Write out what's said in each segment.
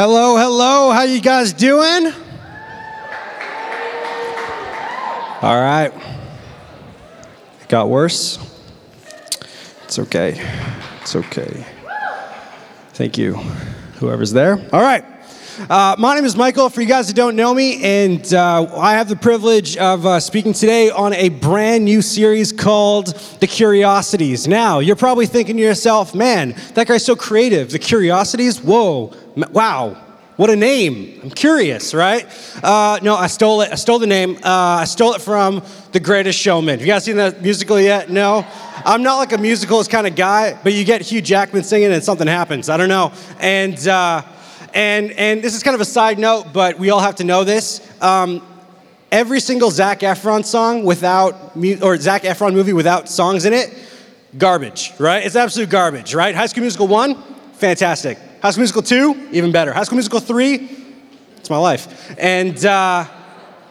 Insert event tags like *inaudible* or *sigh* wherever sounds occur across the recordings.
Hello, hello. How you guys doing? All right. It got worse. It's okay. It's okay. Thank you, whoever's there. All right. Uh, my name is Michael, for you guys who don't know me, and uh, I have the privilege of uh, speaking today on a brand new series called The Curiosities. Now, you're probably thinking to yourself, man, that guy's so creative. The Curiosities? Whoa, wow, what a name. I'm curious, right? Uh, no, I stole it. I stole the name. Uh, I stole it from The Greatest Showman. Have you guys seen that musical yet? No? I'm not like a musicals kind of guy, but you get Hugh Jackman singing and something happens. I don't know. And, uh, and, and this is kind of a side note, but we all have to know this. Um, every single Zac Efron song without, or Zac Efron movie without songs in it, garbage, right? It's absolute garbage, right? High School Musical 1, fantastic. High School Musical 2, even better. High School Musical 3, it's my life. And uh,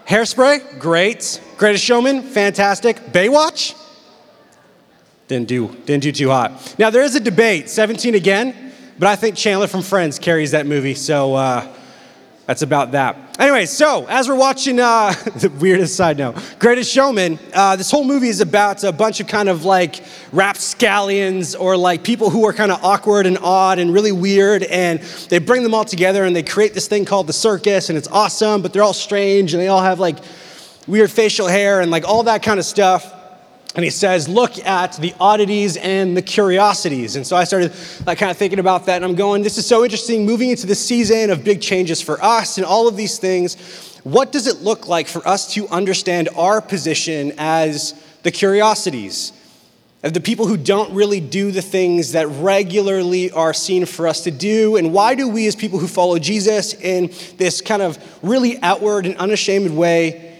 Hairspray, great. Greatest Showman, fantastic. Baywatch, didn't do, didn't do too hot. Now, there is a debate, 17 again. But I think Chandler from Friends carries that movie, so uh, that's about that. Anyway, so as we're watching, uh, *laughs* the weirdest side note, Greatest Showman, uh, this whole movie is about a bunch of kind of like rapscallions or like people who are kind of awkward and odd and really weird, and they bring them all together and they create this thing called the circus, and it's awesome, but they're all strange and they all have like weird facial hair and like all that kind of stuff and he says, Look at the oddities and the curiosities. And so I started like, kind of thinking about that, and I'm going, This is so interesting, moving into this season of big changes for us and all of these things. What does it look like for us to understand our position as the curiosities? Of the people who don't really do the things that regularly are seen for us to do? And why do we, as people who follow Jesus in this kind of really outward and unashamed way,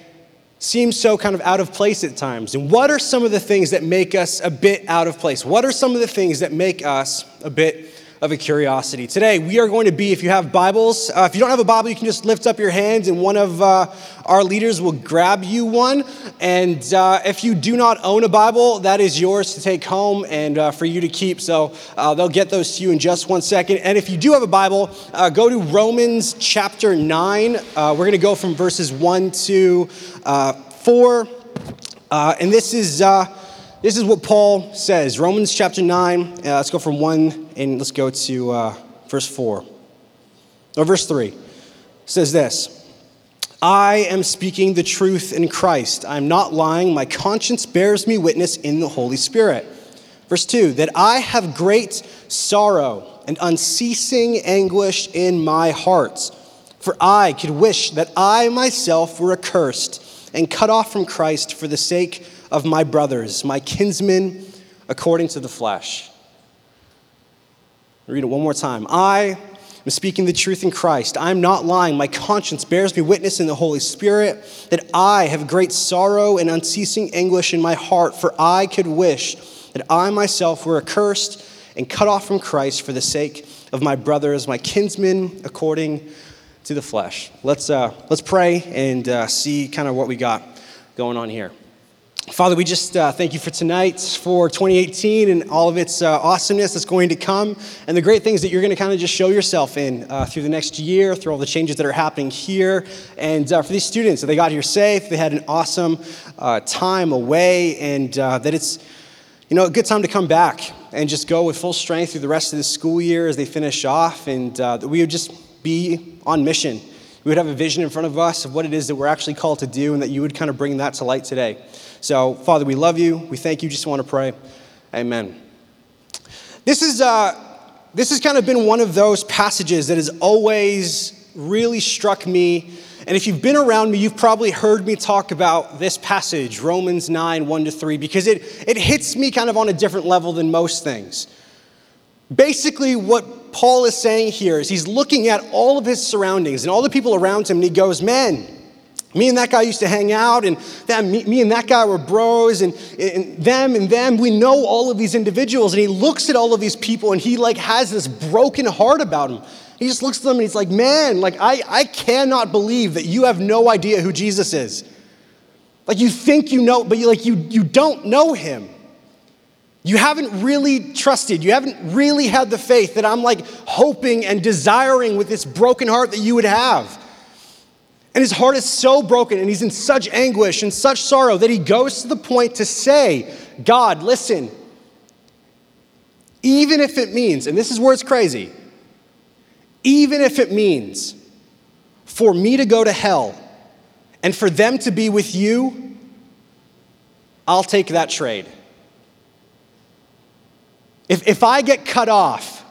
seems so kind of out of place at times. And what are some of the things that make us a bit out of place? What are some of the things that make us a bit of a curiosity? Today, we are going to be, if you have Bibles, uh, if you don't have a Bible, you can just lift up your hands and one of uh, our leaders will grab you one. And uh, if you do not own a Bible, that is yours to take home and uh, for you to keep. So uh, they'll get those to you in just one second. And if you do have a Bible, uh, go to Romans chapter 9. we're going to go from verses 1 to 4. and this is. This is what Paul says Romans chapter 9. Uh, let's go from 1 and let's go to uh, verse 4. Or verse 3 says this I am speaking the truth in Christ. I'm not lying. My conscience bears me witness in the Holy Spirit. Verse 2 that I have great sorrow and unceasing anguish in my heart. For I could wish that I myself were accursed and cut off from Christ for the sake of my brothers, my kinsmen according to the flesh. read it one more time. I am speaking the truth in Christ. I am not lying. My conscience bears me witness in the Holy Spirit that I have great sorrow and unceasing anguish in my heart, for I could wish that I myself were accursed and cut off from Christ for the sake of my brothers, my kinsmen according to the flesh. Let's, uh, let's pray and uh, see kind of what we got going on here. Father, we just uh, thank you for tonight, for 2018, and all of its uh, awesomeness that's going to come, and the great things that you're going to kind of just show yourself in uh, through the next year, through all the changes that are happening here. And uh, for these students, that they got here safe, they had an awesome uh, time away, and uh, that it's you know, a good time to come back and just go with full strength through the rest of the school year as they finish off, and that we would just be on mission. We would have a vision in front of us of what it is that we're actually called to do, and that you would kind of bring that to light today. So, Father, we love you. We thank you. Just want to pray. Amen. This is, uh, this has kind of been one of those passages that has always really struck me. And if you've been around me, you've probably heard me talk about this passage, Romans 9, 1 to 3, because it, it hits me kind of on a different level than most things. Basically, what Paul is saying here is he's looking at all of his surroundings and all the people around him, and he goes, Man, me and that guy used to hang out, and them, me, me and that guy were bros, and, and them and them. We know all of these individuals, and he looks at all of these people, and he like has this broken heart about him. He just looks at them and he's like, man, like I, I cannot believe that you have no idea who Jesus is. Like you think you know, but you like you you don't know him. You haven't really trusted. You haven't really had the faith that I'm like hoping and desiring with this broken heart that you would have. And his heart is so broken and he's in such anguish and such sorrow that he goes to the point to say, God, listen, even if it means, and this is where it's crazy, even if it means for me to go to hell and for them to be with you, I'll take that trade. If, if I get cut off,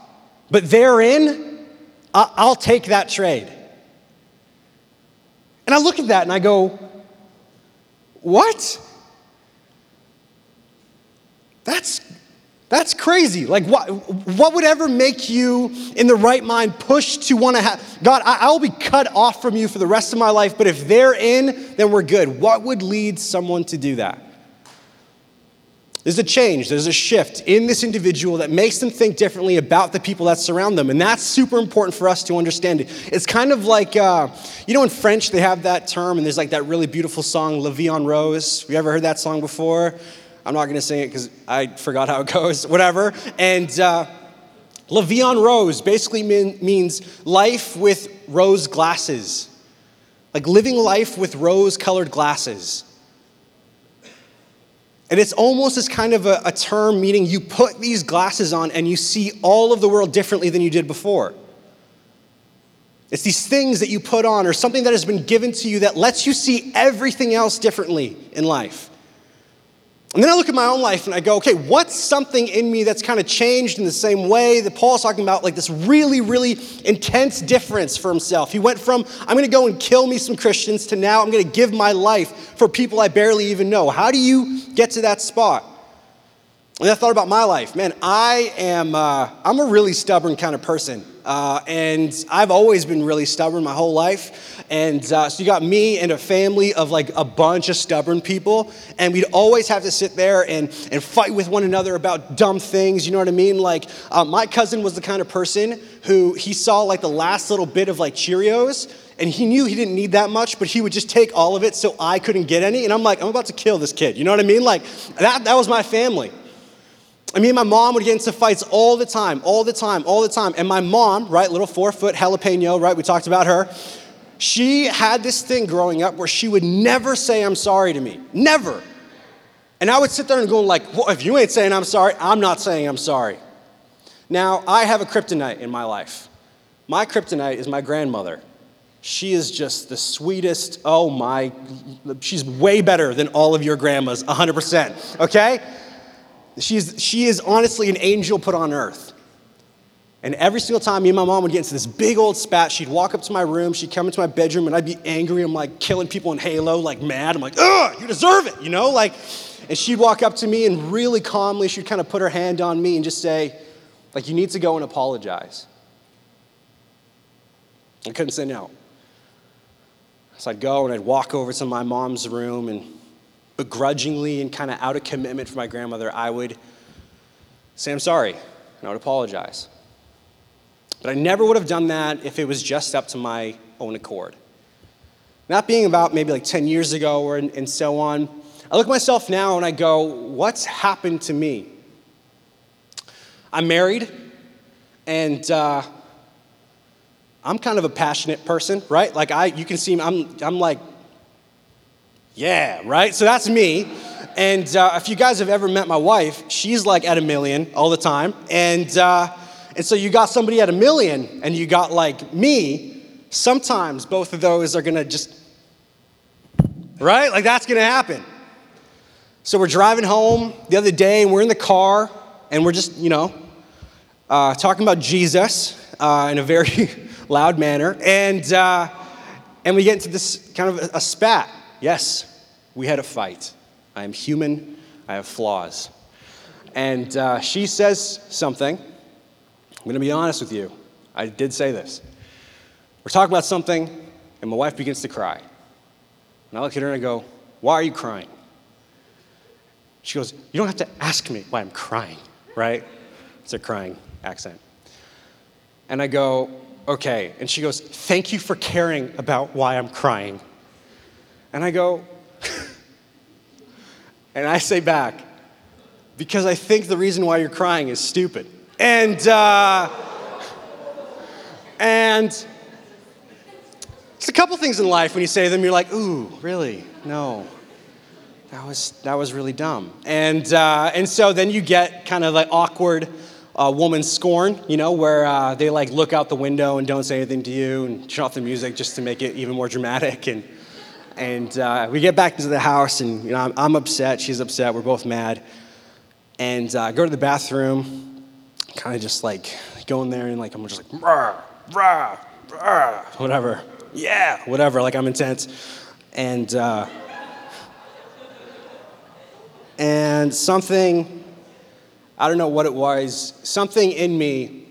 but they're in, I'll take that trade. And I look at that and I go, what? That's, that's crazy. Like, what, what would ever make you in the right mind push to want to have, God, I, I'll be cut off from you for the rest of my life, but if they're in, then we're good. What would lead someone to do that? There's a change, there's a shift in this individual that makes them think differently about the people that surround them. And that's super important for us to understand. It's kind of like, uh, you know, in French, they have that term, and there's like that really beautiful song, La Vie en Rose. You ever heard that song before? I'm not going to sing it because I forgot how it *laughs* goes, whatever. And uh, La Vie en Rose basically mean, means life with rose glasses, like living life with rose colored glasses. And it's almost as kind of a, a, term meaning you put these glasses on and you see all of the world differently than you did before. It's these things that you put on or something that has been given to you that lets you see everything else differently in life. And then I look at my own life and I go, okay, what's something in me that's kind of changed in the same way that Paul's talking about, like this really, really intense difference for himself? He went from, I'm going to go and kill me some Christians to now I'm going to give my life for people I barely even know. How do you get to that spot? And I thought about my life. Man, I am, uh, I'm a really stubborn kind of person. Uh, and I've always been really stubborn my whole life. And uh, so you got me and a family of like a bunch of stubborn people. And we'd always have to sit there and, and fight with one another about dumb things. You know what I mean? Like, uh, my cousin was the kind of person who he saw like the last little bit of like Cheerios. And he knew he didn't need that much, but he would just take all of it so I couldn't get any. And I'm like, I'm about to kill this kid. You know what I mean? Like, that, that was my family. I mean, my mom would get into fights all the time, all the time, all the time. And my mom, right, little four foot jalapeno, right, we talked about her. She had this thing growing up where she would never say, I'm sorry to me. Never. And I would sit there and go, like, well, if you ain't saying I'm sorry, I'm not saying I'm sorry. Now, I have a kryptonite in my life. My kryptonite is my grandmother. She is just the sweetest. Oh my, she's way better than all of your grandmas, 100%. Okay? She's, she is honestly an angel put on earth. And every single time me and my mom would get into this big old spat, she'd walk up to my room, she'd come into my bedroom, and I'd be angry. I'm like killing people in Halo, like mad. I'm like, ugh, you deserve it, you know? Like, and she'd walk up to me and really calmly, she'd kind of put her hand on me and just say, like, you need to go and apologize. I couldn't say no. So I'd go and I'd walk over to my mom's room and begrudgingly and kind of out of commitment for my grandmother, I would say, I'm sorry, and I would apologize. But I never would have done that if it was just up to my own accord. That being about maybe like 10 years ago or, and so on, I look at myself now and I go, what's happened to me? I'm married and uh, I'm kind of a passionate person, right? Like I, you can see, I'm, I'm like yeah, right? So that's me. And uh, if you guys have ever met my wife, she's like at a million all the time. And, uh, and so you got somebody at a million and you got like me. Sometimes both of those are gonna just, right? Like that's gonna happen. So we're driving home the other day and we're in the car and we're just, you know, uh, talking about Jesus uh, in a very *laughs* loud manner. And, uh, and we get into this kind of a, a spat. Yes, we had a fight. I am human, I have flaws. And uh, she says something. I'm going to be honest with you. I did say this. We're talking about something, and my wife begins to cry. And I look at her and I go, Why are you crying? She goes, You don't have to ask me why I'm crying, right? It's a crying accent. And I go, Okay. And she goes, Thank you for caring about why I'm crying. And I go, *laughs* and I say back, because I think the reason why you're crying is stupid. And, uh, and it's a couple things in life when you say them, you're like, ooh, really? No. That was, that was really dumb. And, uh, and so then you get kind of like awkward uh, woman scorn, you know, where uh, they like look out the window and don't say anything to you and shut off the music just to make it even more dramatic. And, and uh, we get back into the house and, you know, I'm, I'm upset, she's upset, we're both mad. And uh, go to the bathroom, kind of just like going there and like, I'm just like, rah, rah, rah, whatever. Yeah, whatever, like I'm intense. And, uh, and something, I don't know what it was, something in me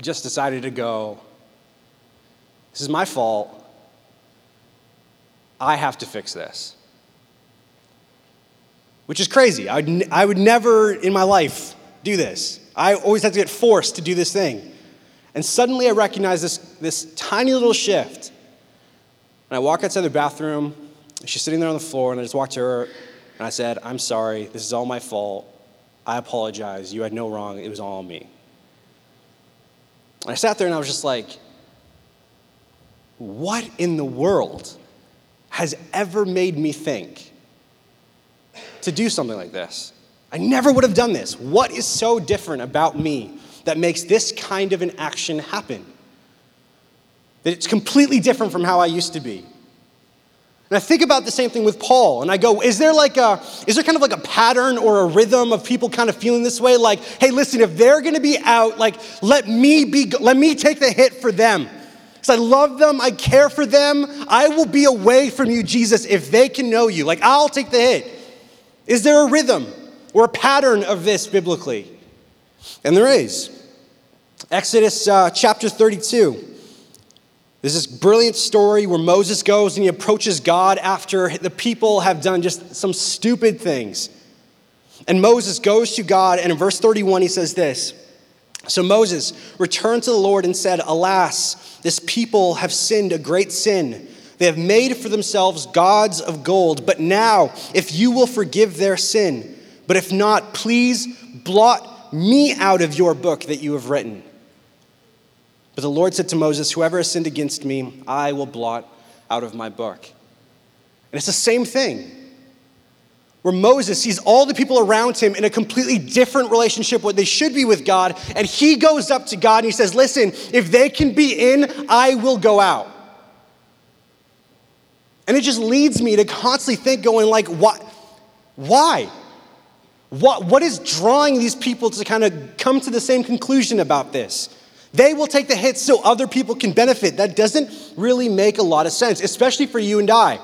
just decided to go, this is my fault. I have to fix this. Which is crazy. I would, n- I would never in my life do this. I always have to get forced to do this thing. And suddenly I recognize this, this tiny little shift. And I walk outside the bathroom, she's sitting there on the floor, and I just walk to her and I said, I'm sorry, this is all my fault. I apologize. You had no wrong, it was all me. And I sat there and I was just like, what in the world has ever made me think to do something like this? I never would have done this. What is so different about me that makes this kind of an action happen? That it's completely different from how I used to be. And I think about the same thing with Paul, and I go, is there like a, is there kind of like a pattern or a rhythm of people kind of feeling this way? Like, hey, listen, if they're gonna be out, like, let me be, let me take the hit for them. Because I love them, I care for them. I will be away from you, Jesus, if they can know you. Like, I'll take the hit. Is there a rhythm or a pattern of this biblically? And there is. Exodus uh, chapter 32. There's this brilliant story where Moses goes and he approaches God after the people have done just some stupid things. And Moses goes to God, and in verse 31, he says this So Moses returned to the Lord and said, Alas, this people have sinned a great sin. They have made for themselves gods of gold. But now, if you will forgive their sin, but if not, please blot me out of your book that you have written. But the Lord said to Moses, Whoever has sinned against me, I will blot out of my book. And it's the same thing. Where Moses sees all the people around him in a completely different relationship, what they should be with God, and he goes up to God and he says, Listen, if they can be in, I will go out. And it just leads me to constantly think, going like, what? Why? What, what is drawing these people to kind of come to the same conclusion about this? They will take the hits so other people can benefit. That doesn't really make a lot of sense, especially for you and I.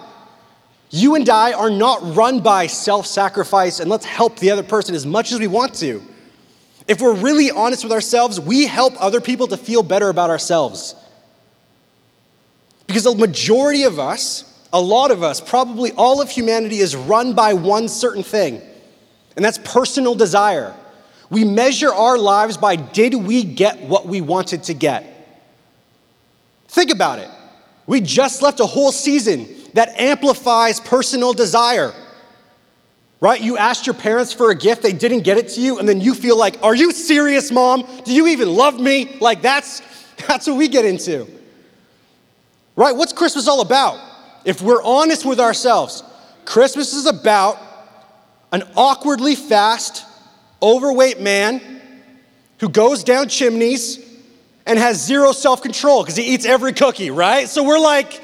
You and I are not run by self sacrifice and let's help the other person as much as we want to. If we're really honest with ourselves, we help other people to feel better about ourselves. Because the majority of us, a lot of us, probably all of humanity is run by one certain thing, and that's personal desire. We measure our lives by did we get what we wanted to get? Think about it. We just left a whole season that amplifies personal desire. Right? You asked your parents for a gift, they didn't get it to you, and then you feel like, "Are you serious, mom? Do you even love me?" Like that's *laughs* that's what we get into. Right? What's Christmas all about? If we're honest with ourselves, Christmas is about an awkwardly fast overweight man who goes down chimneys and has zero self control because he eats every cookie, right? So we're like,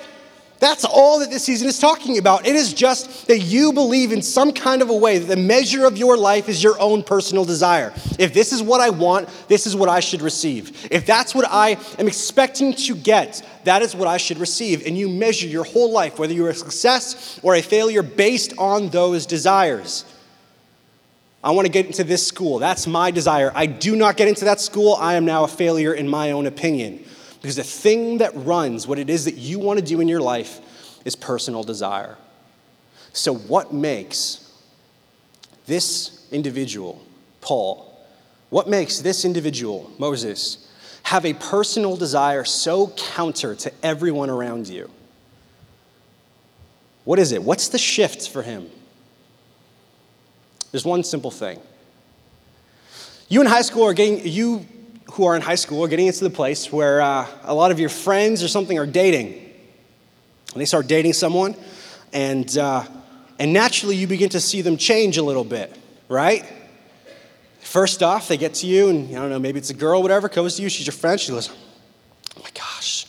that's all that this season is talking about. It is just that you believe in some kind of a way that the measure of your life is your own personal desire. If this is what I want, this is what I should receive. If that's what I am expecting to get, that is what I should receive. And you measure your whole life, whether you're a success or a failure, based on those desires. I want to get into this school. That's my desire. I do not get into that school. I am now a failure in my own opinion. Because the thing that runs what it is that you want to do in your life is personal desire. So, what makes this individual, Paul, what makes this individual, Moses, have a personal desire so counter to everyone around you? What is it? What's the shift for him? There's one simple thing. You in high school are getting, you who are in high school are getting into the place where uh, a lot of your friends or something are dating. And they start dating someone, and, uh, and naturally you begin to see them change a little bit, right? First off, they get to you, and I don't know, maybe it's a girl, whatever, comes to you, she's your friend, she goes, Oh my gosh,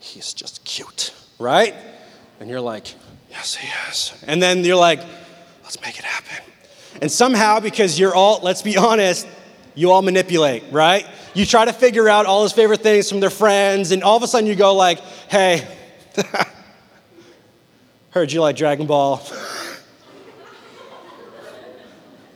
he's just cute, right? And you're like, Yes, he is. And then you're like, Let's make it happen. And somehow, because you're all, let's be honest, you all manipulate, right? You try to figure out all his favorite things from their friends, and all of a sudden you go like, hey, *laughs* heard you like Dragon Ball. *laughs*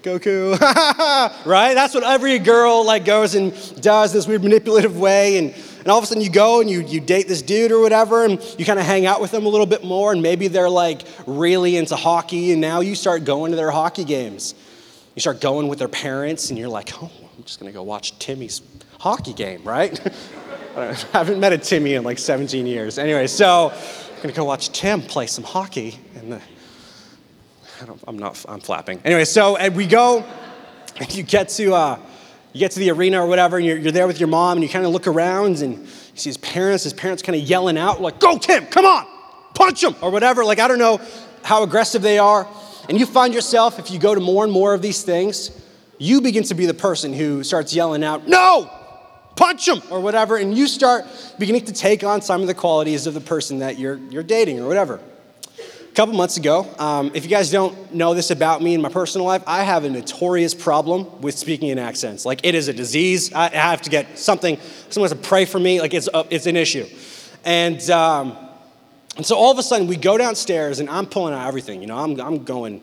Goku, *laughs* right? That's what every girl like goes and does this weird manipulative way, and, and all of a sudden you go and you, you date this dude or whatever, and you kind of hang out with them a little bit more, and maybe they're like really into hockey, and now you start going to their hockey games. You start going with their parents, and you're like, oh, I'm just gonna go watch Timmy's hockey game, right? *laughs* I haven't met a Timmy in like 17 years. Anyway, so I'm gonna go watch Tim play some hockey, and I am not, I'm flapping. Anyway, so and we go, and you get to, uh, you get to the arena or whatever, and you're, you're there with your mom, and you kind of look around, and you see his parents, his parents kind of yelling out, like, go, Tim, come on, punch him, or whatever. Like, I don't know how aggressive they are. And you find yourself, if you go to more and more of these things, you begin to be the person who starts yelling out, no, punch him, or whatever, and you start beginning to take on some of the qualities of the person that you're, you're dating or whatever. A couple months ago, um, if you guys don't know this about me in my personal life, I have a notorious problem with speaking in accents. Like, it is a disease. I have to get something, someone has to pray for me. Like, it's, a, it's an issue. And, um, and so all of a sudden, we go downstairs, and I'm pulling out everything. You know, I'm, I'm going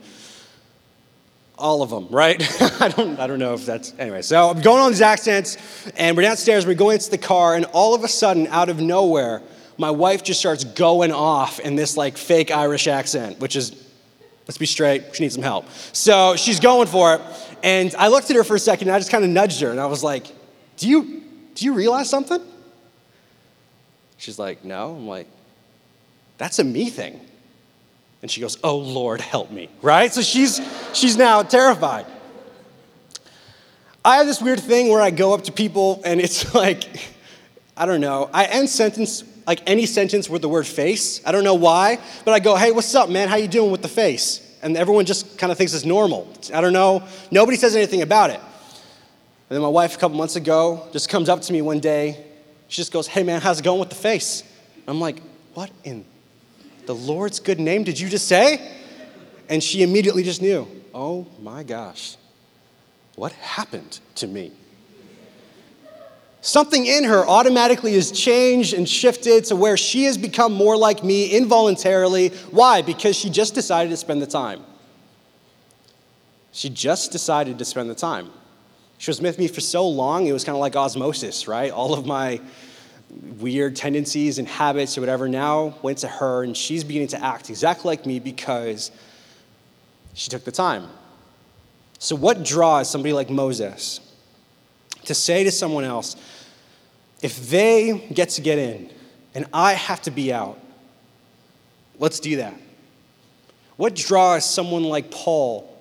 all of them, right? *laughs* I, don't, I don't know if that's, anyway. So I'm going on these accents, and we're downstairs, we're going into the car, and all of a sudden, out of nowhere, my wife just starts going off in this like fake Irish accent, which is, let's be straight, she needs some help. So she's going for it. And I looked at her for a second and I just kind of nudged her and I was like, do you, do you realize something? She's like, no. I'm like, that's a me thing. And she goes, oh Lord, help me, right? So she's, she's now terrified. I have this weird thing where I go up to people and it's *laughs* like, I don't know, I end sentence like any sentence with the word face. I don't know why, but I go, "Hey, what's up, man? How you doing with the face?" And everyone just kind of thinks it's normal. I don't know. Nobody says anything about it. And then my wife a couple months ago just comes up to me one day. She just goes, "Hey, man, how's it going with the face?" I'm like, "What in the Lord's good name did you just say?" And she immediately just knew, "Oh my gosh. What happened to me?" Something in her automatically is changed and shifted to where she has become more like me involuntarily. Why? Because she just decided to spend the time. She just decided to spend the time. She was with me for so long, it was kind of like osmosis, right? All of my weird tendencies and habits or whatever now went to her, and she's beginning to act exactly like me because she took the time. So, what draws somebody like Moses? To say to someone else, if they get to get in and I have to be out, let's do that. What draws someone like Paul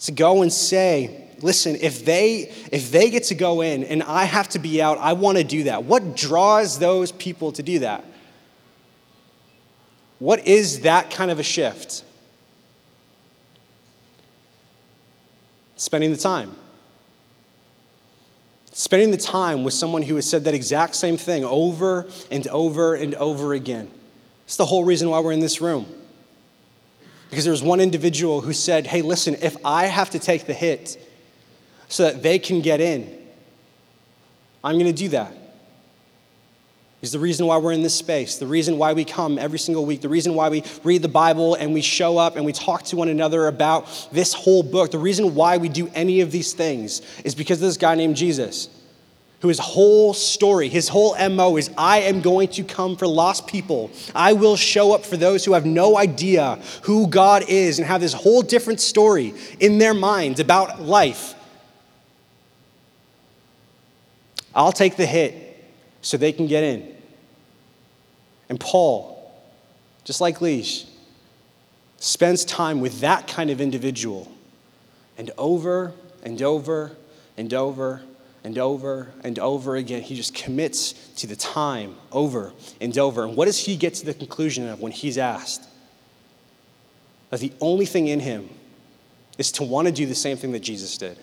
to go and say, listen, if they if they get to go in and I have to be out, I want to do that. What draws those people to do that? What is that kind of a shift? Spending the time spending the time with someone who has said that exact same thing over and over and over again. It's the whole reason why we're in this room. Because there was one individual who said, Hey, listen, if I have to take the hit so that they can get in, I'm going to do that. Is the reason why we're in this space, the reason why we come every single week, the reason why we read the Bible and we show up and we talk to one another about this whole book, the reason why we do any of these things is because of this guy named Jesus, who his whole story, his whole MO is I am going to come for lost people. I will show up for those who have no idea who God is and have this whole different story in their minds about life. I'll take the hit so they can get in. And Paul, just like Leash, spends time with that kind of individual. And over and over and over and over and over again, he just commits to the time over and over. And what does he get to the conclusion of when he's asked? That the only thing in him is to want to do the same thing that Jesus did.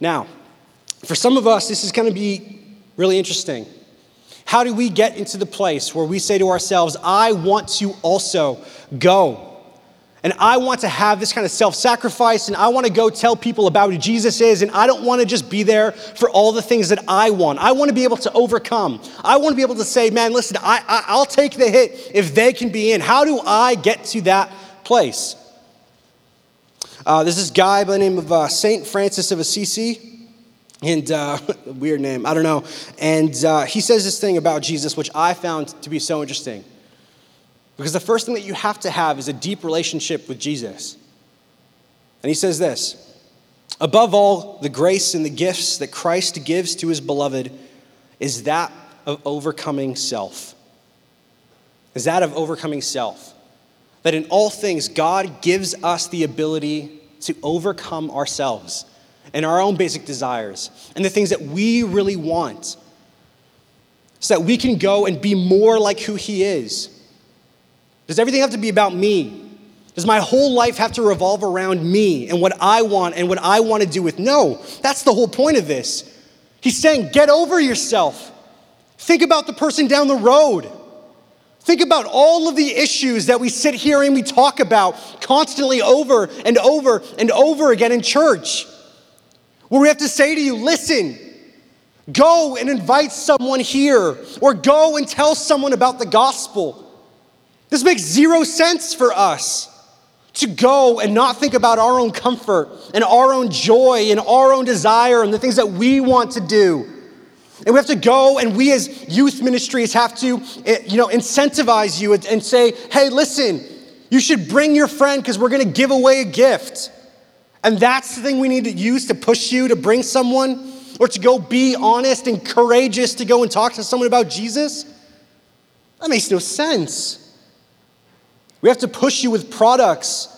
Now, for some of us, this is going to be really interesting. How do we get into the place where we say to ourselves, I want to also go? And I want to have this kind of self sacrifice, and I want to go tell people about who Jesus is, and I don't want to just be there for all the things that I want. I want to be able to overcome. I want to be able to say, man, listen, I, I, will take the hit if they can be in. How do I get to that place? Uh, there's this guy by the name of uh, St. Francis of Assisi and uh, *laughs* weird name, I don't know. And uh, he says this thing about Jesus, which I found to be so interesting. Because the first thing that you have to have is a deep relationship with Jesus. And he says this Above all, the grace and the gifts that Christ gives to his beloved is that of overcoming self. Is that of overcoming self. That in all things, God gives us the ability to overcome ourselves and our own basic desires and the things that we really want so that we can go and be more like who He is. Does everything have to be about me? Does my whole life have to revolve around me and what I want and what I want to do with? No, that's the whole point of this. He's saying, get over yourself. Think about the person down the road. Think about all of the issues that we sit here and we talk about constantly over and over and over again in church where we have to say to you, listen, go and invite someone here, or go and tell someone about the gospel. This makes zero sense for us to go and not think about our own comfort and our own joy and our own desire and the things that we want to do. And we have to go and we as youth ministries have to eh, you know incentivize you and say, "Hey, listen, you should bring your friend because we're going to give away a gift." And that's the thing we need to use to push you to bring someone or to go be honest and courageous to go and talk to someone about Jesus? That makes no sense. We have to push you with products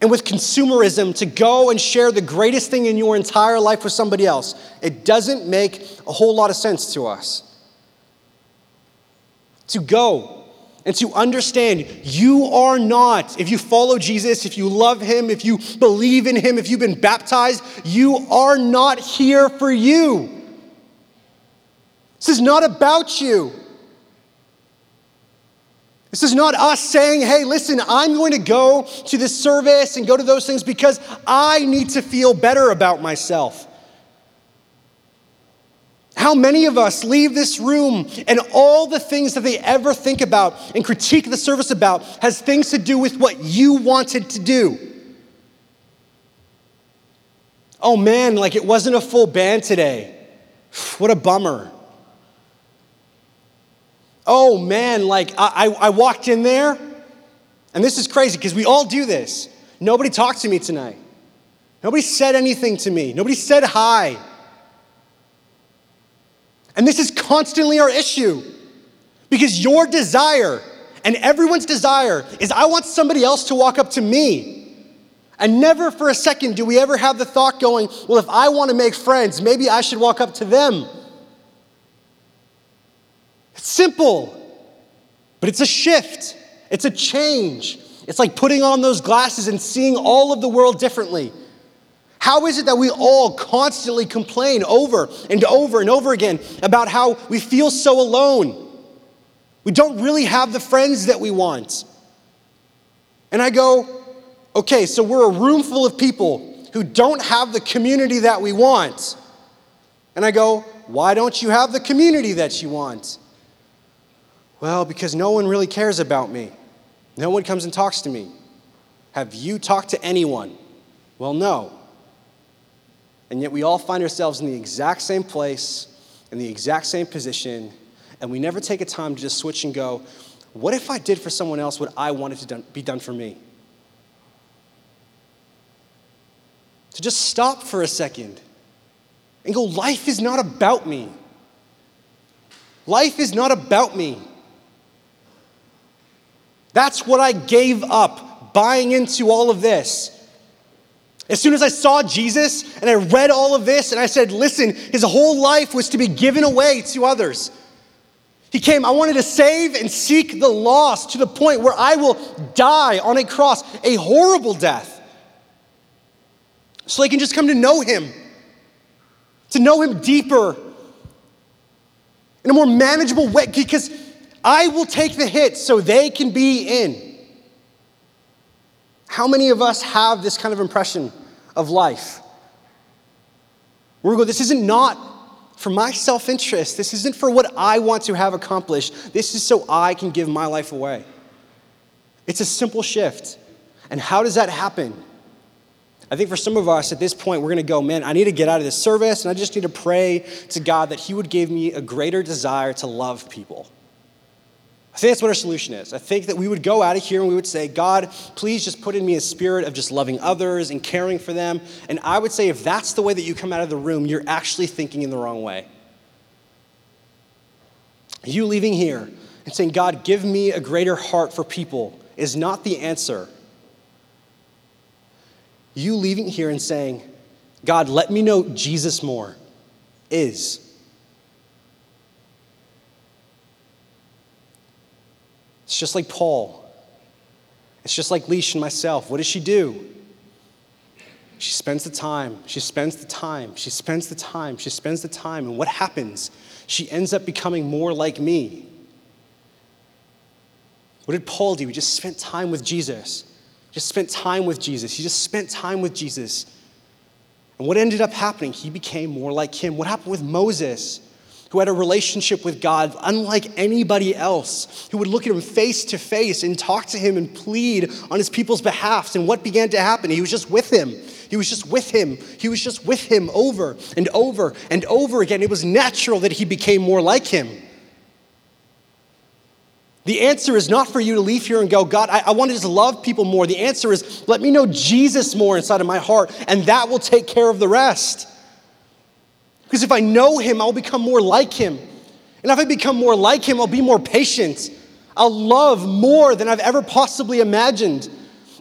and with consumerism to go and share the greatest thing in your entire life with somebody else. It doesn't make a whole lot of sense to us. To go and to understand you are not, if you follow Jesus, if you love him, if you believe in him, if you've been baptized, you are not here for you. This is not about you. This is not us saying, hey, listen, I'm going to go to this service and go to those things because I need to feel better about myself. How many of us leave this room and all the things that they ever think about and critique the service about has things to do with what you wanted to do? Oh man, like it wasn't a full band today. *sighs* What a bummer. Oh man, like I, I, walked in there, and this is crazy because we all do this. Nobody talked to me tonight. Nobody said anything to me. Nobody said hi. And this is constantly our issue because your desire and everyone's desire is I want somebody else to walk up to me. And never for a second do we ever have the thought going, well, if I want to make friends, maybe I should walk up to them. It's simple, but it's a shift, it's a change. It's like putting on those glasses and seeing all of the world differently. How is it that we all constantly complain over and over and over again about how we feel so alone? We don't really have the friends that we want. And I go, okay, so we're a room full of people who don't have the community that we want. And I go, why don't you have the community that you want? Well, because no one really cares about me. No one comes and talks to me. Have you talked to anyone? Well, no. And yet we all find ourselves in the exact same place, in the exact same position, and we never take a time to just switch and go, what if I did for someone else what I wanted to be done for me? To just stop for a second and go, life is not about me. Life is not about me. That's what I gave up buying into all of this. As soon as I saw Jesus and I read all of this and I said, listen, his whole life was to be given away to others. He came, I wanted to save and seek the lost to the point where I will die on a cross, a horrible death, so they can just come to know him, to know him deeper, in a more manageable way, because I will take the hit so they can be in. How many of us have this kind of impression of life? Where we go, this isn't not for my self interest. This isn't for what I want to have accomplished. This is so I can give my life away. It's a simple shift. And how does that happen? I think for some of us at this point, we're going to go, man, I need to get out of this service and I just need to pray to God that He would give me a greater desire to love people. I think that's what our solution is. I think that we would go out of here and we would say, God, please just put in me a spirit of just loving others and caring for them. And I would say, if that's the way that you come out of the room, you're actually thinking in the wrong way. You leaving here and saying, God, give me a greater heart for people is not the answer. You leaving here and saying, God, let me know Jesus more is. It's just like Paul. It's just like Leash and myself. What does she do? She spends the time, she spends the time, she spends the time, she spends the time. And what happens? She ends up becoming more like me. What did Paul do? He just spent time with Jesus. Just spent time with Jesus. He just spent time with Jesus. And what ended up happening? He became more like him. What happened with Moses? Who had a relationship with God unlike anybody else, who would look at him face to face and talk to him and plead on his people's behalf. And what began to happen? He was just with him. He was just with him. He was just with him over and over and over again. It was natural that he became more like him. The answer is not for you to leave here and go, God, I, I want to just love people more. The answer is, let me know Jesus more inside of my heart, and that will take care of the rest. Because if I know him, I'll become more like him. And if I become more like him, I'll be more patient. I'll love more than I've ever possibly imagined.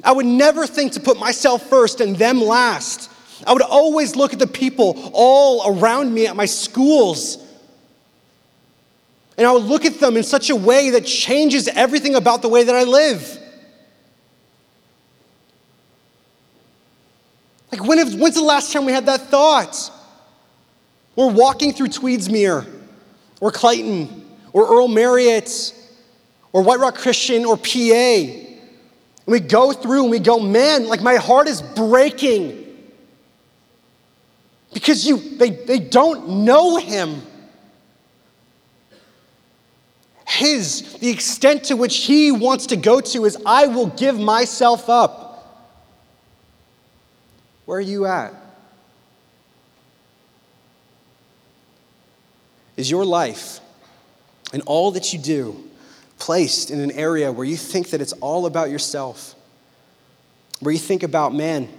I would never think to put myself first and them last. I would always look at the people all around me at my schools. And I would look at them in such a way that changes everything about the way that I live. Like, when have, when's the last time we had that thought? We're walking through Tweedsmuir or Clayton or Earl Marriott or White Rock Christian or PA. And we go through and we go, man, like my heart is breaking. Because you they, they don't know him. His, the extent to which he wants to go to is I will give myself up. Where are you at? Is your life and all that you do placed in an area where you think that it's all about yourself? Where you think about, man,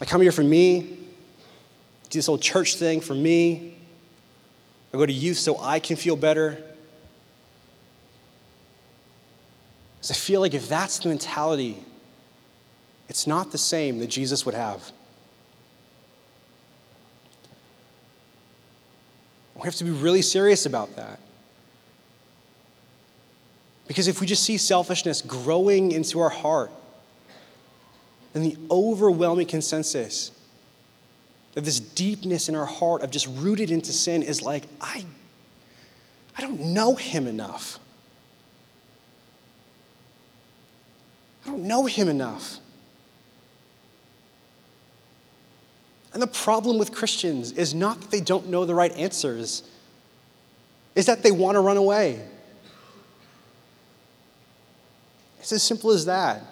I come here for me, do this whole church thing for me. I go to youth so I can feel better. Because I feel like if that's the mentality, it's not the same that Jesus would have. We have to be really serious about that. Because if we just see selfishness growing into our heart, then the overwhelming consensus of this deepness in our heart of just rooted into sin is like, I, I don't know him enough. I don't know him enough. And the problem with Christians is not that they don't know the right answers, is that they want to run away. It's as simple as that.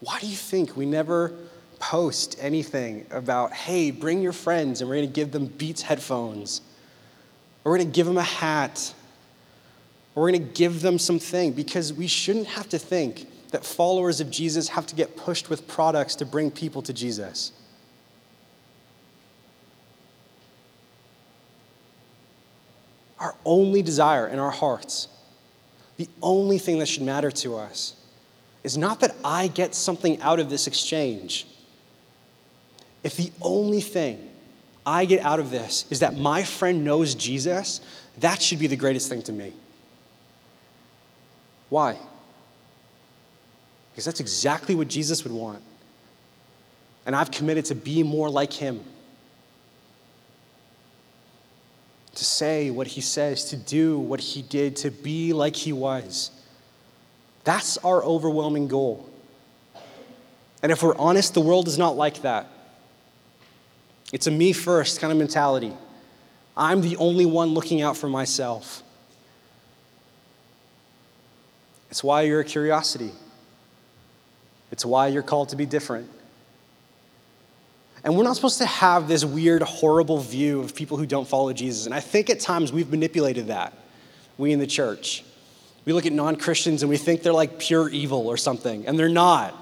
Why do you think we never post anything about, hey, bring your friends and we're going to give them Beats headphones, or we're going to give them a hat, or we're going to give them something? Because we shouldn't have to think that followers of Jesus have to get pushed with products to bring people to Jesus. Our only desire in our hearts, the only thing that should matter to us is not that I get something out of this exchange. If the only thing I get out of this is that my friend knows Jesus, that should be the greatest thing to me. Why? Because that's exactly what Jesus would want. And I've committed to be more like him. To say what he says, to do what he did, to be like he was. That's our overwhelming goal. And if we're honest, the world is not like that. It's a me first kind of mentality. I'm the only one looking out for myself. It's why you're a curiosity. It's why you're called to be different. And we're not supposed to have this weird, horrible view of people who don't follow Jesus. And I think at times we've manipulated that, we in the church. We look at non Christians and we think they're like pure evil or something, and they're not.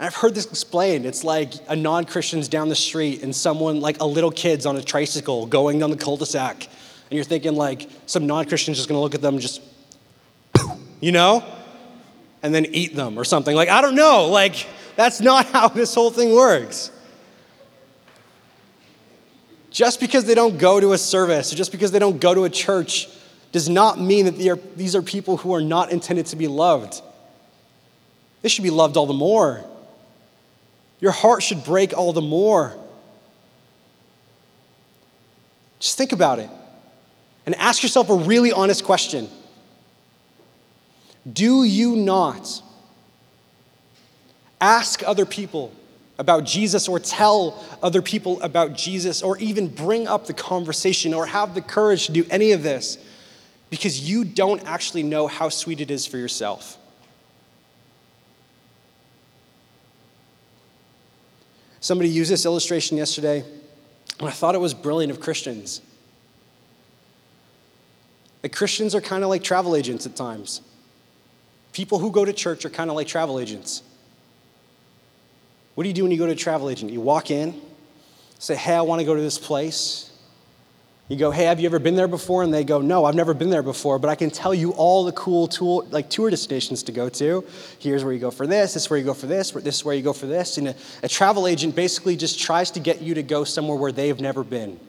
I've heard this explained. It's like a non Christian's down the street and someone, like a little kid's on a tricycle going down the cul de sac. And you're thinking, like, some non Christian's just gonna look at them and just, *laughs* you know? And then eat them or something. Like, I don't know. Like, that's not *laughs* how this whole thing works. Just because they don't go to a service or just because they don't go to a church does not mean that are, these are people who are not intended to be loved. They should be loved all the more. Your heart should break all the more. Just think about it and ask yourself a really honest question Do you not ask other people about Jesus or tell other people about Jesus or even bring up the conversation or have the courage to do any of this because you don't actually know how sweet it is for yourself? Somebody used this illustration yesterday, and I thought it was brilliant of Christians. That Christians are kind of like travel agents at times. People who go to church are kind of like travel agents. What do you do when you go to a travel agent? You walk in, say, Hey, I want to go to this place. You go, hey, have you ever been there before? And they go, no, I've never been there before, but I can tell you all the cool tool, like tour destinations to go to. Here's where you go for this, this is where you go for this, this is where you go for this. And a, a travel agent basically just tries to get you to go somewhere where they've never been.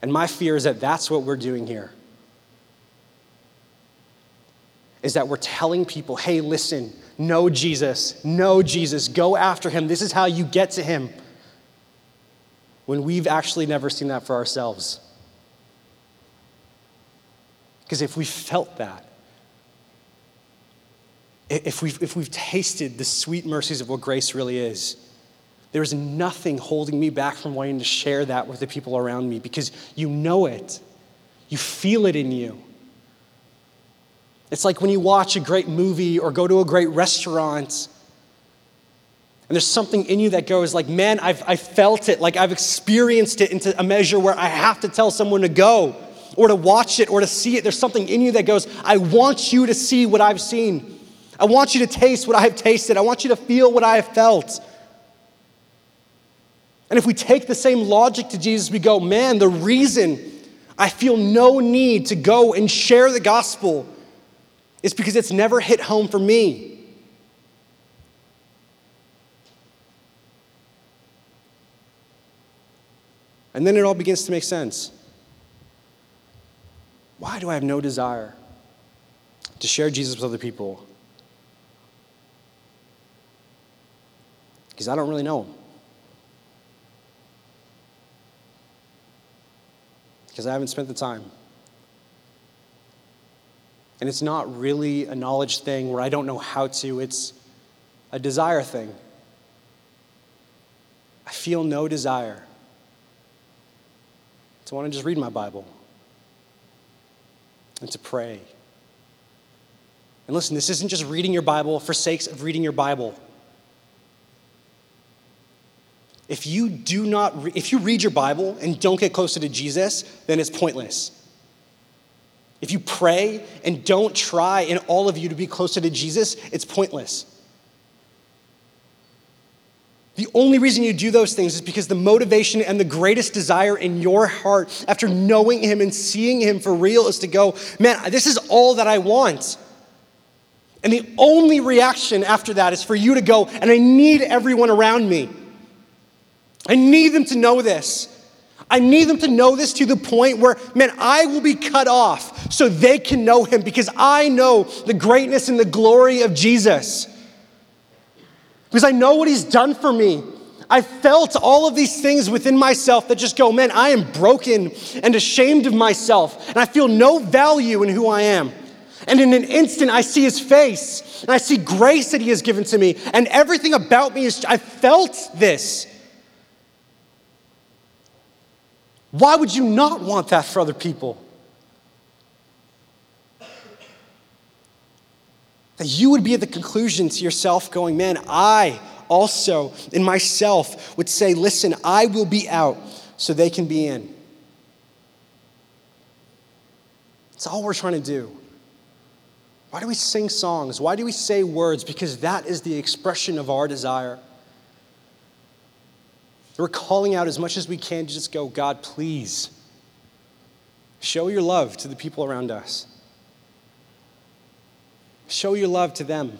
And my fear is that that's what we're doing here. Is that we're telling people, hey, listen, know Jesus, know Jesus, go after him. This is how you get to him when we've actually never seen that for ourselves. Because if we felt that, if we've, if we've tasted the sweet mercies of what grace really is, there's nothing holding me back from wanting to share that with the people around me because you know it. You feel it in you. It's like when you watch a great movie or go to a great restaurant and there's something in you that goes like, man, I've, I felt it, like I've experienced it into a measure where I have to tell someone to go or to watch it or to see it. There's something in you that goes, I want you to see what I've seen. I want you to taste what I've tasted. I want you to feel what I have felt. And if we take the same logic to Jesus, we go, man, the reason I feel no need to go and share the gospel is because it's never hit home for me. And then it all begins to make sense. Why do I have no desire to share Jesus with other people? Because I don't really know him. Because I haven't spent the time. And it's not really a knowledge thing where I don't know how to, it's a desire thing. I feel no desire to want to just read my Bible and to pray. And listen, this isn't just reading your Bible for sakes of reading your Bible. If you do not, re- if you read your Bible and don't get closer to Jesus, then it's pointless. If you pray and don't try in all of you to be closer to Jesus, it's pointless. The only reason you do those things is because the motivation and the greatest desire in your heart after knowing Him and seeing Him for real is to go, man, this is all that I want. And the only reaction after that is for you to go, and I need everyone around me. I need them to know this. I need them to know this to the point where, man, I will be cut off so they can know him because I know the greatness and the glory of Jesus because I know what He's done for me. I felt all of these things within myself that just go, man, I am broken and ashamed of myself, and I feel no value in who I am. And in an instant, I see his face, and I see grace that he has given to me, and everything about me is, I felt this. Why would you not want that for other people? That you would be at the conclusion to yourself, going, man, I also in myself would say, listen, I will be out so they can be in. That's all we're trying to do. Why do we sing songs? Why do we say words? Because that is the expression of our desire. We're calling out as much as we can to just go, God, please show your love to the people around us. Show your love to them.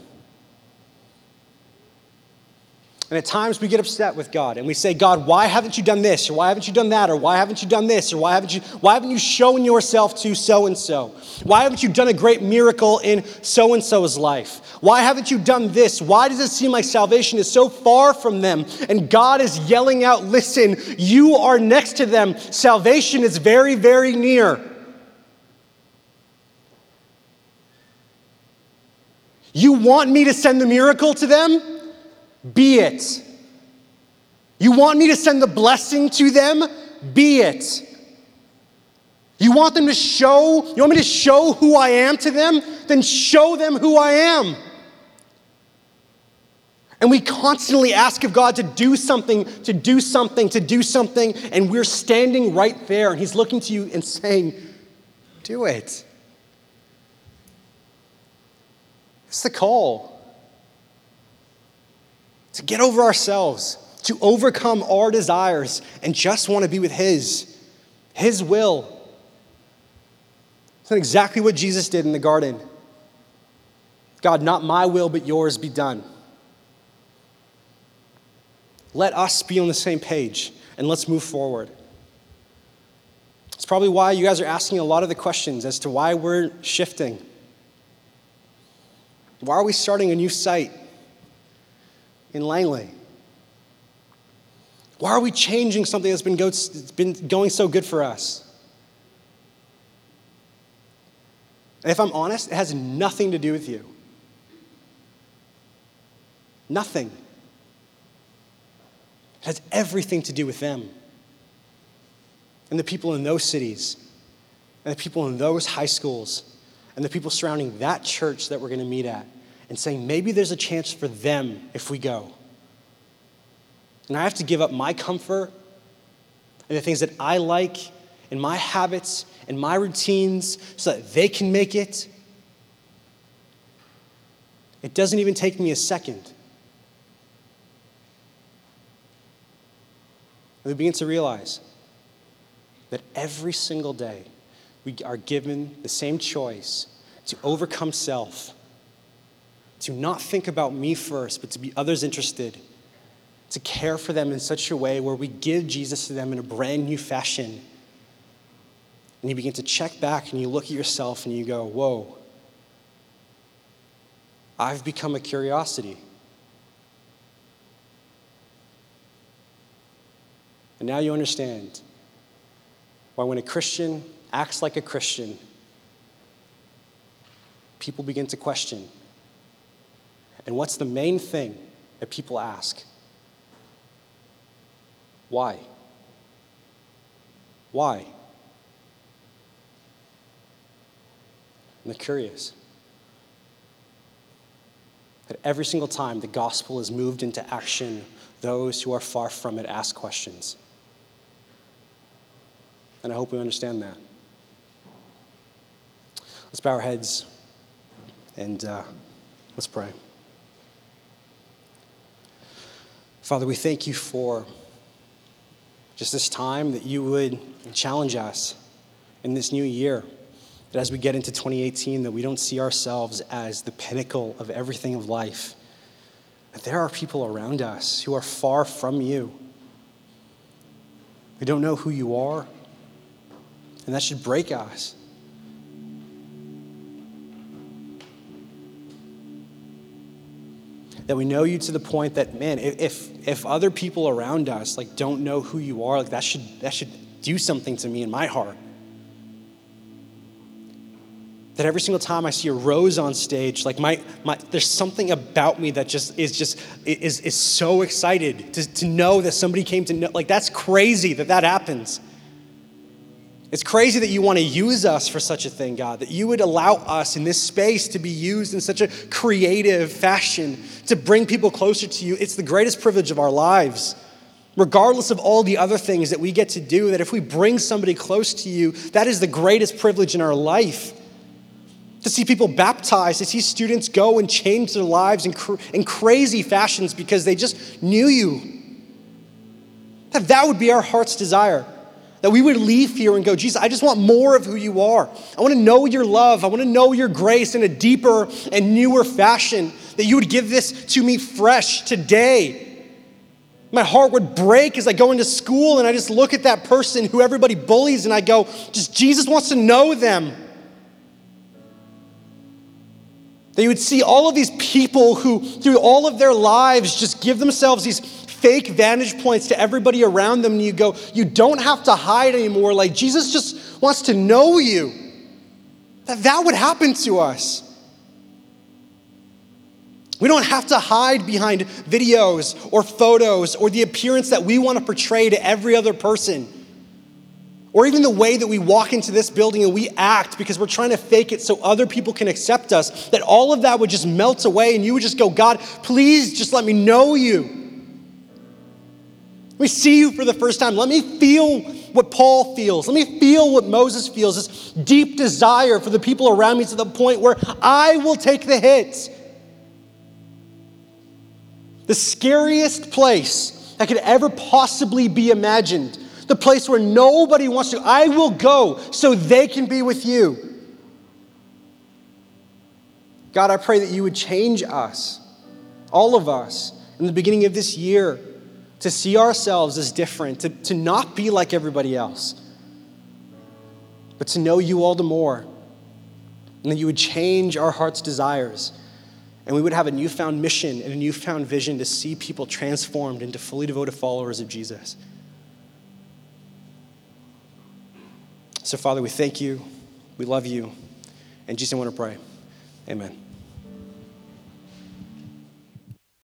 And at times we get upset with God and we say, God, why haven't you done this? Or why haven't you done that? Or why haven't you done this? Or why haven't you, why haven't you shown yourself to so and so? Why haven't you done a great miracle in so and so's life? Why haven't you done this? Why does it seem like salvation is so far from them? And God is yelling out, listen, you are next to them. Salvation is very, very near. You want me to send the miracle to them? Be it. You want me to send the blessing to them? Be it. You want them to show, you want me to show who I am to them? Then show them who I am. And we constantly ask of God to do something, to do something, to do something, and we're standing right there, and He's looking to you and saying, Do it. It's the call to get over ourselves, to overcome our desires, and just want to be with His, His will. It's exactly what Jesus did in the garden. God, not my will, but yours be done. Let us be on the same page and let's move forward. It's probably why you guys are asking a lot of the questions as to why we're shifting. Why are we starting a new site in Langley? Why are we changing something that's been, go, been going so good for us? And if I'm honest, it has nothing to do with you. Nothing. It has everything to do with them and the people in those cities and the people in those high schools and the people surrounding that church that we're going to meet at and saying, maybe there's a chance for them if we go. And I have to give up my comfort and the things that I like and my habits and my routines so that they can make it. It doesn't even take me a second. And we begin to realize that every single day, we are given the same choice to overcome self, to not think about me first, but to be others interested, to care for them in such a way where we give Jesus to them in a brand new fashion. And you begin to check back and you look at yourself and you go, Whoa, I've become a curiosity. And now you understand why when a Christian acts like a Christian, people begin to question. And what's the main thing that people ask? Why? Why? And they're curious. That every single time the gospel is moved into action, those who are far from it ask questions. And I hope we understand that. Let's bow our heads and uh, let's pray. Father, we thank you for just this time that you would challenge us in this new year. That as we get into 2018, that we don't see ourselves as the pinnacle of everything of life. That there are people around us who are far from you. We don't know who you are. And that should break us. That we know you to the point that man if if other people around us like don't know who you are like that should that should do something to me in my heart that every single time I see a rose on stage, like my, my there's something about me that just is just is, is so excited to, to know that somebody came to know. Like that's crazy that that happens. It's crazy that you want to use us for such a thing, God, that you would allow us in this space to be used in such a creative fashion to bring people closer to you. It's the greatest privilege of our lives. Regardless of all the other things that we get to do, that if we bring somebody close to you, that is the greatest privilege in our life to see people baptized, to see students go and change their lives in, cr- in crazy fashions because they just knew you. That that would be our heart's desire. That we would leave here and go, Jesus, I just want more of who you are. I want to know your love. I want to know your grace in a deeper and newer fashion. That you would give this to me fresh today. My heart would break as I go into school and I just look at that person who everybody bullies and I go, just Jesus wants to know them. That you would see all of these people who, through all of their lives, just give themselves these fake vantage points to everybody around them, and you go, You don't have to hide anymore. Like Jesus just wants to know you. That that would happen to us. We don't have to hide behind videos or photos or the appearance that we want to portray to every other person or even the way that we walk into this building and we act because we're trying to fake it so other people can accept us, that all of that would just melt away and you would just go, God, please just let me know you. Let me see you for the first time. Let me feel what Paul feels. Let me feel what Moses feels this deep desire for the people around me to the point where I will take the hit. The scariest place that could ever possibly be imagined the place where nobody wants to. I will go so they can be with you. God, I pray that you would change us, all of us, in the beginning of this year to see ourselves as different, to, to not be like everybody else, but to know you all the more. And that you would change our heart's desires. And we would have a newfound mission and a newfound vision to see people transformed into fully devoted followers of Jesus. So, Father, we thank you. We love you. And Jesus, I want to pray. Amen.